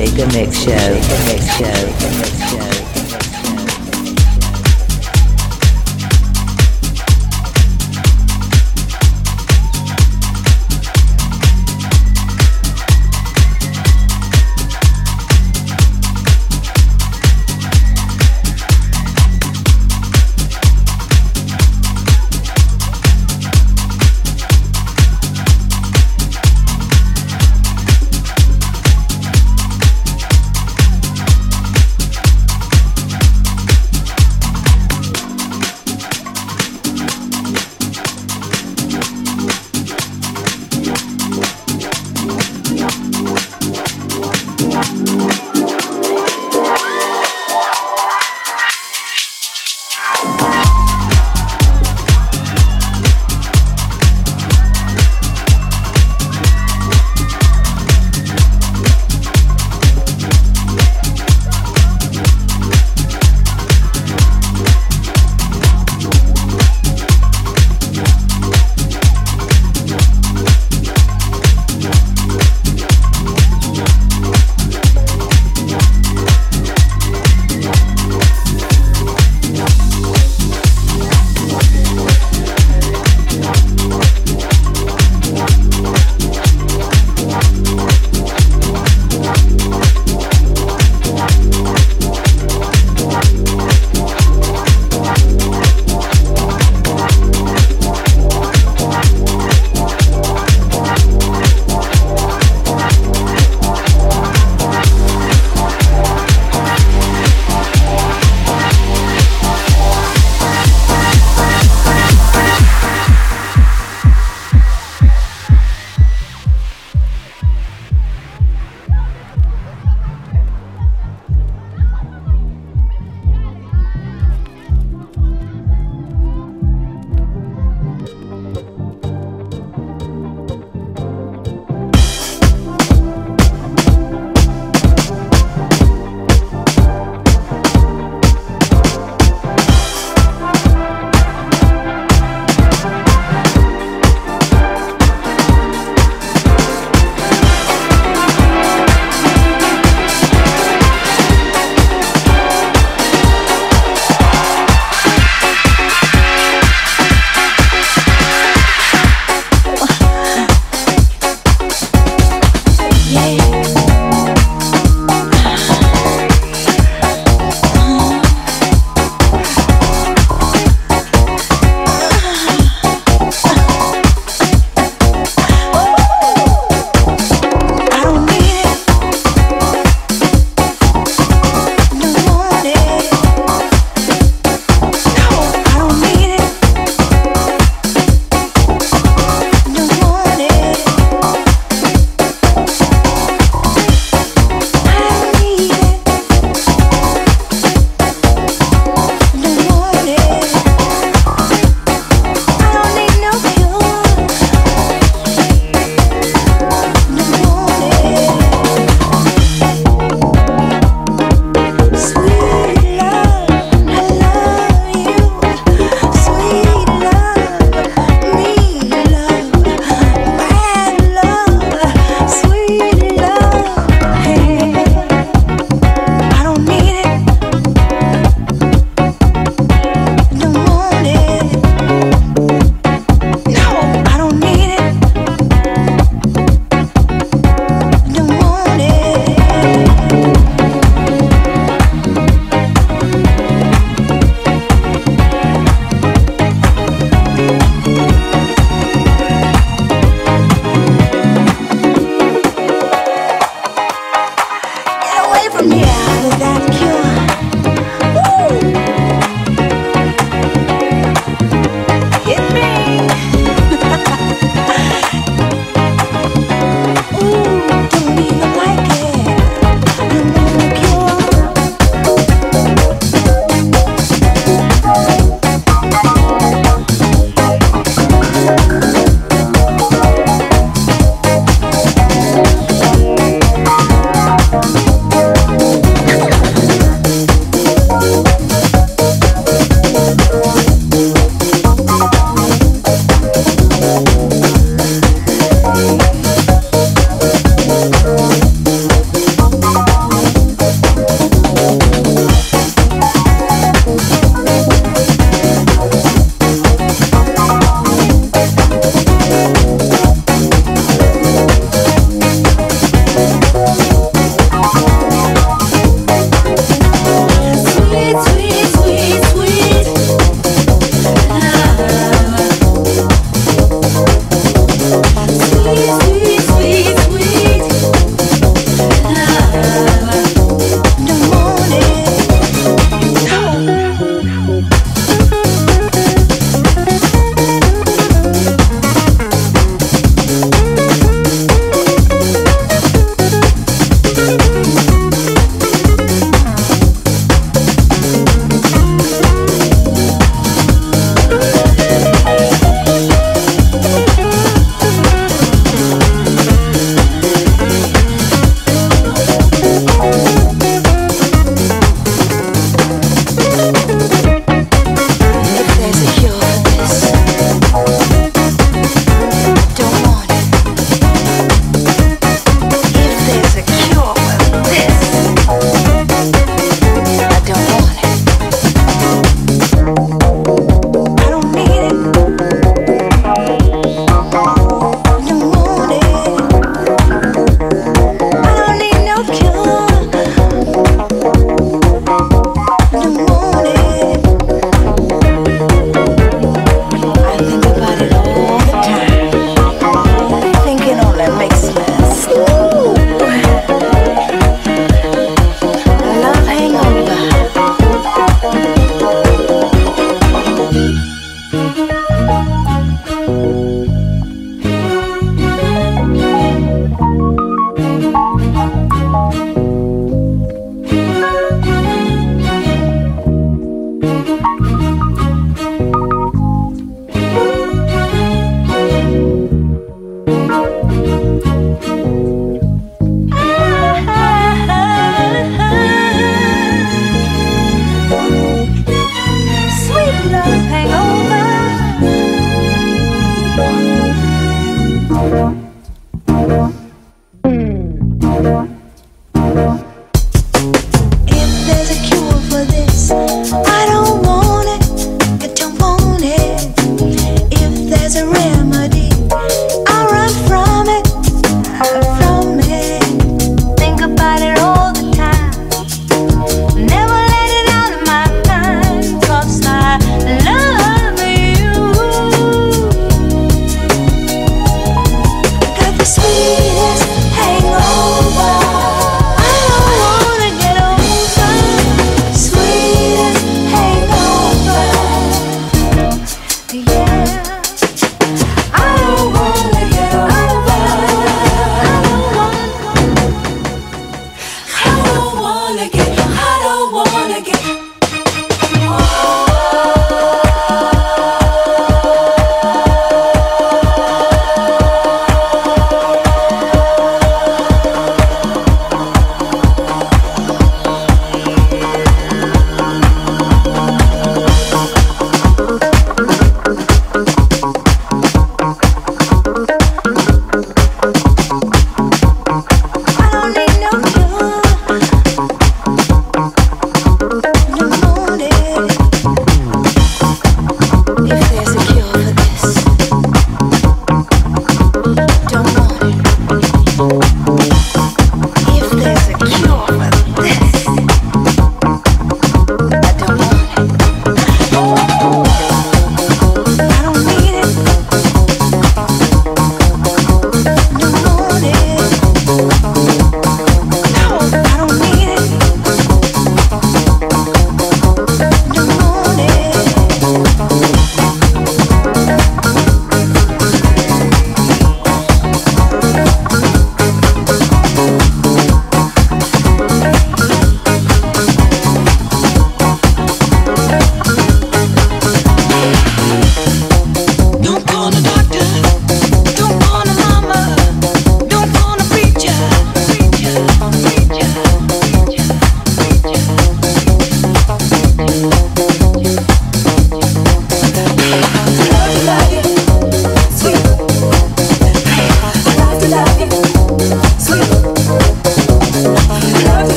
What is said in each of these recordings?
Shaker Mix Show. Shaker Mix Show. Mix Show.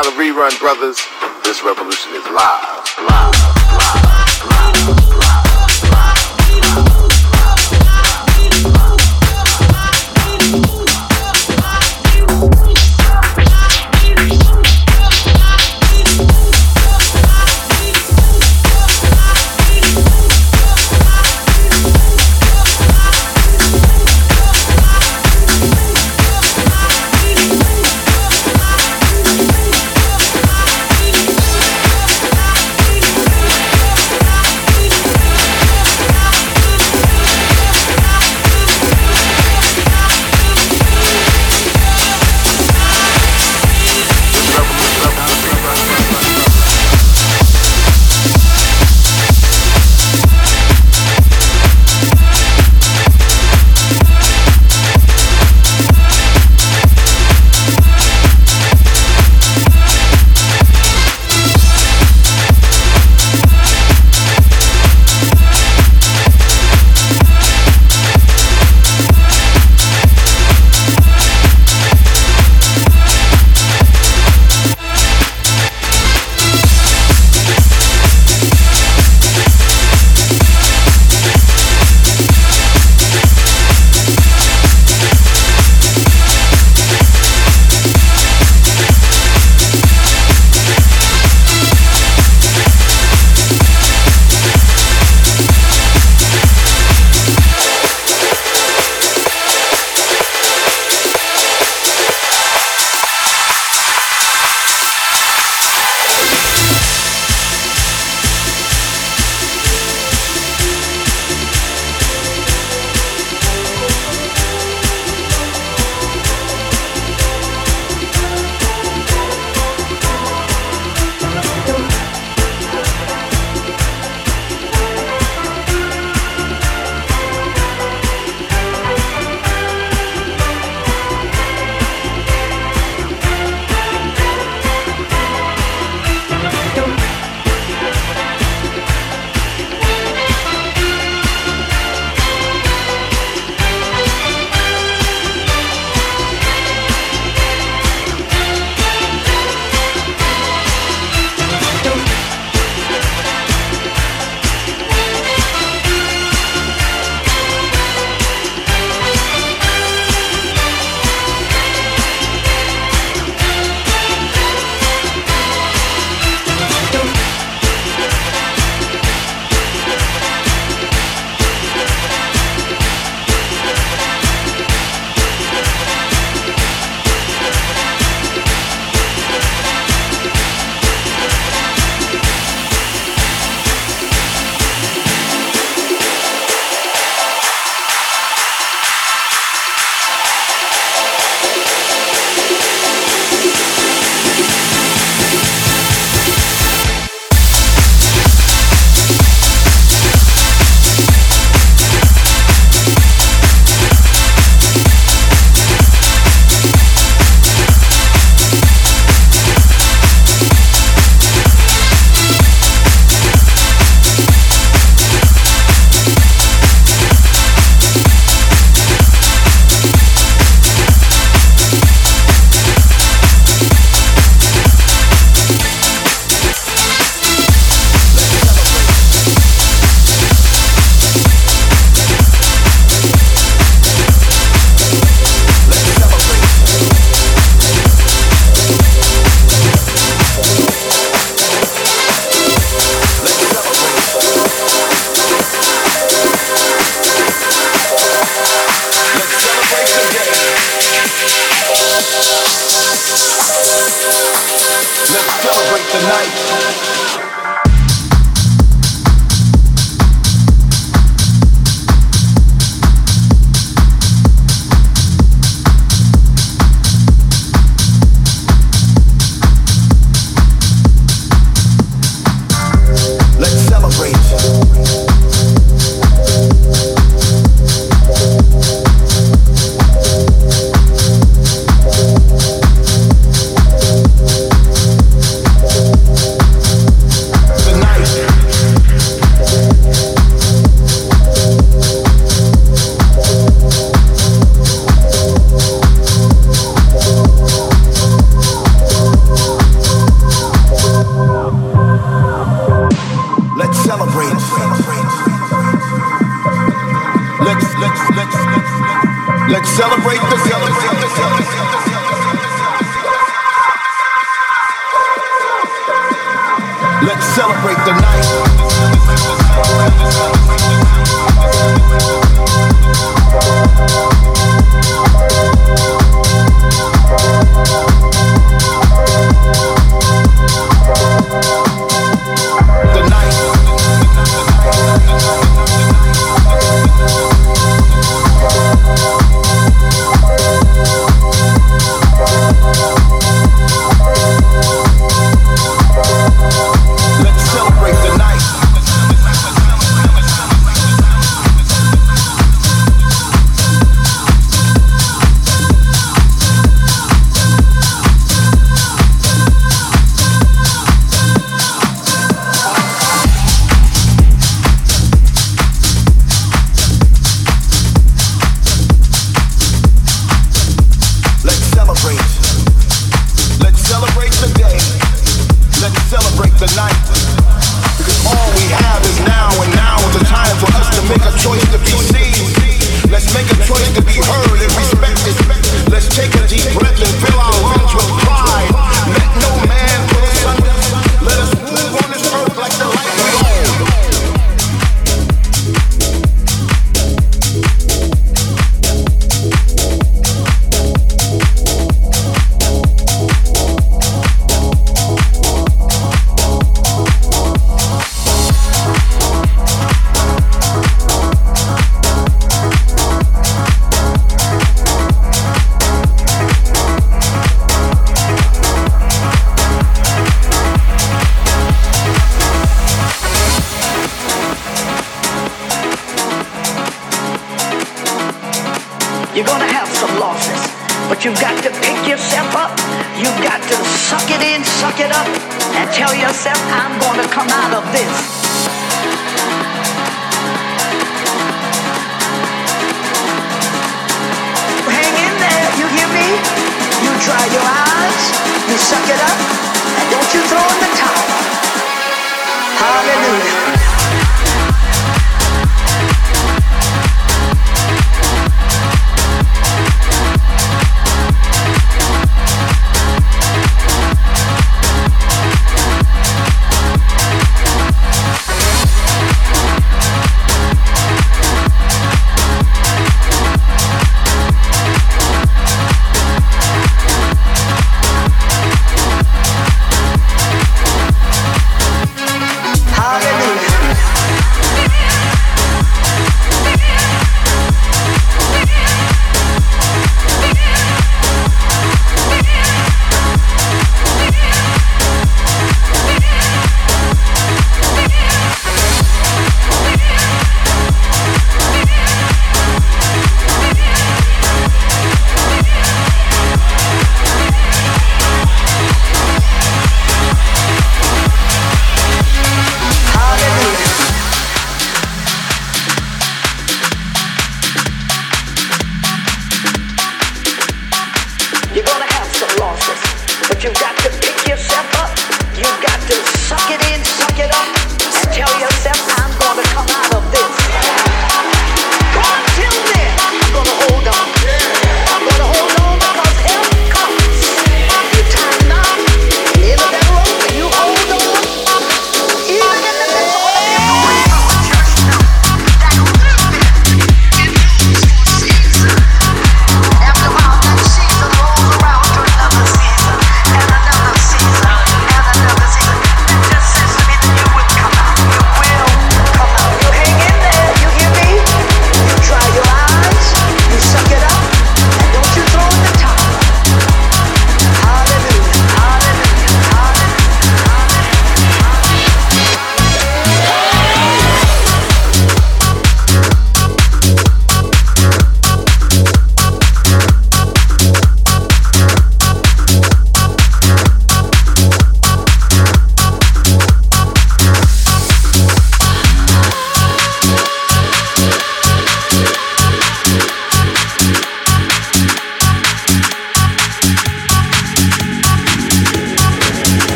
Now the rerun, brothers. This revolution is live, live, live, live.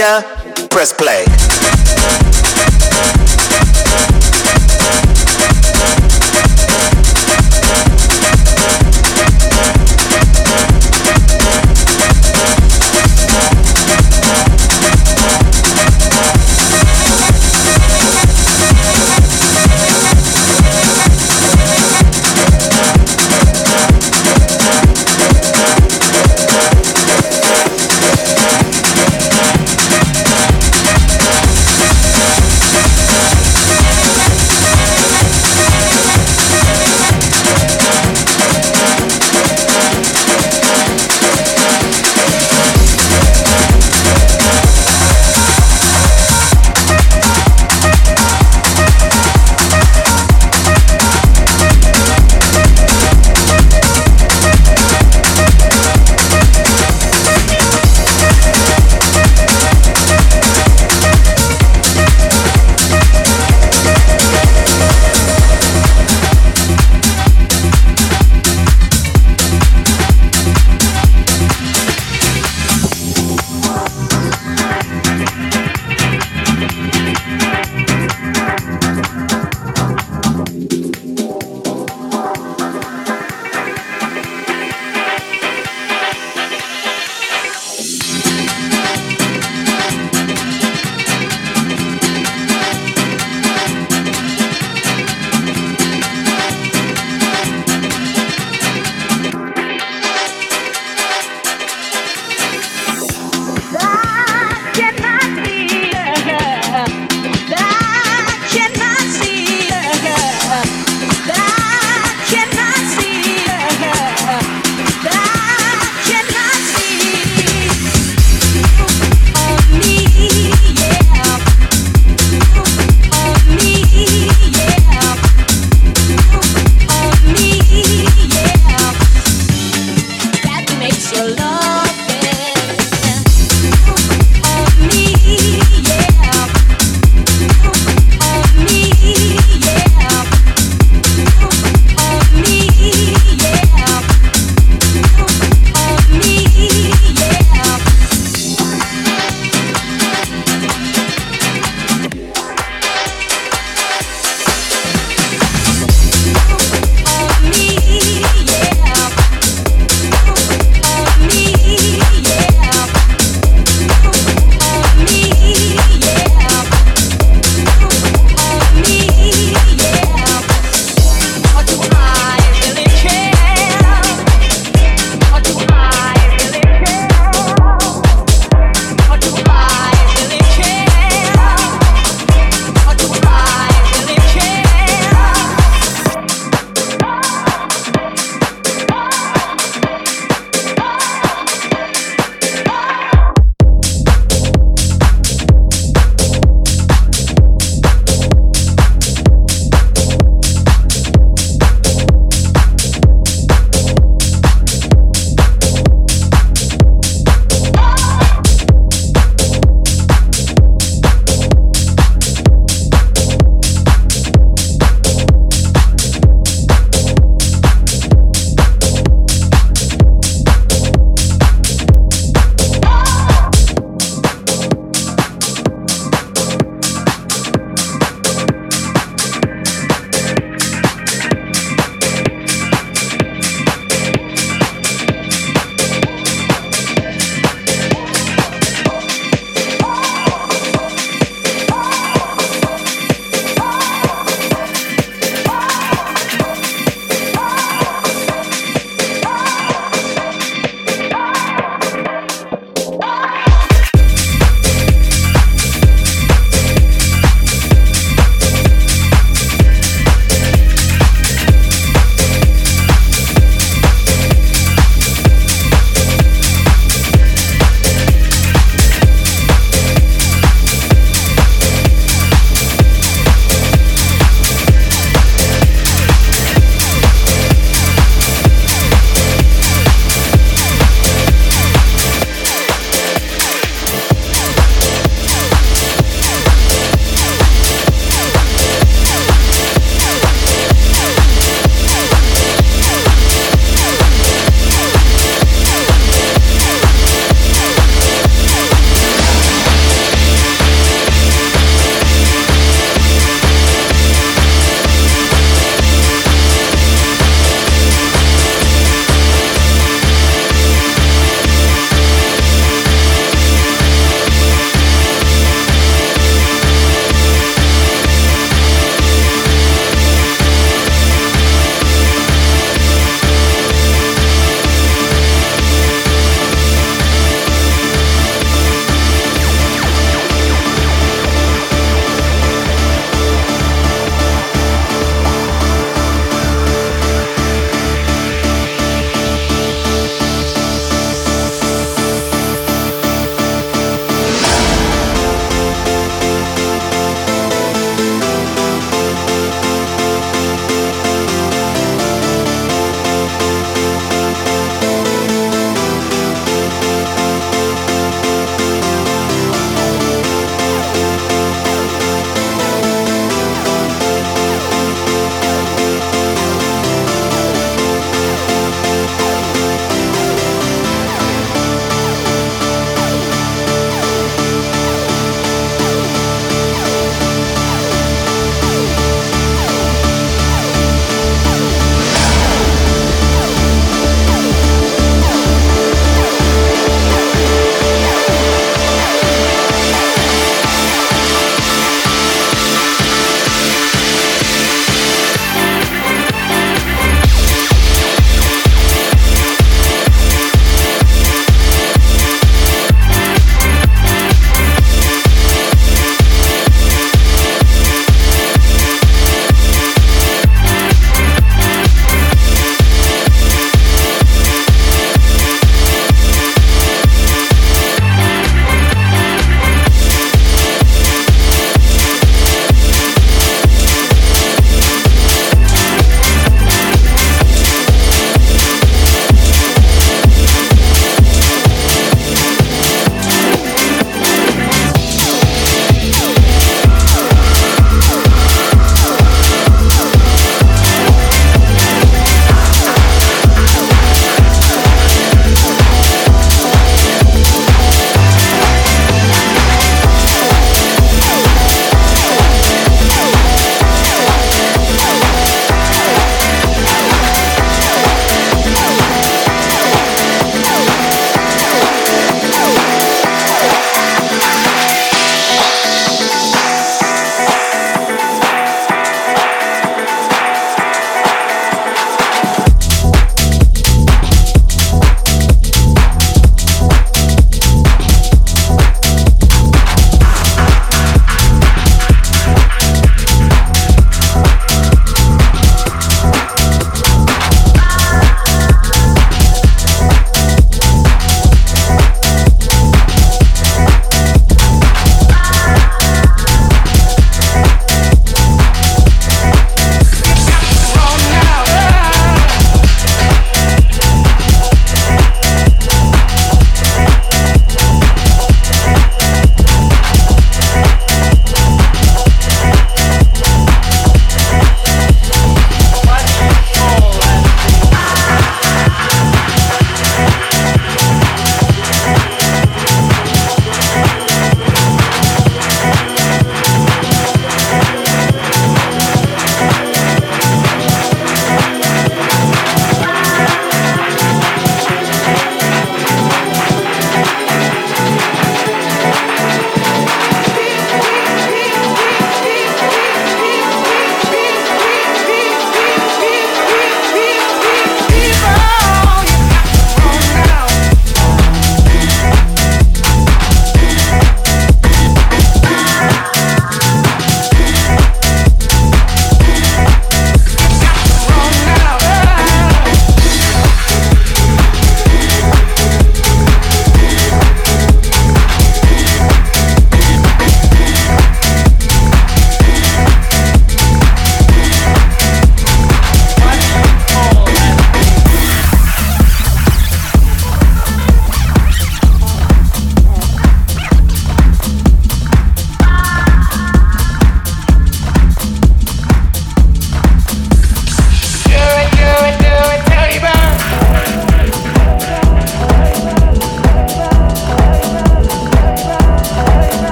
Ya.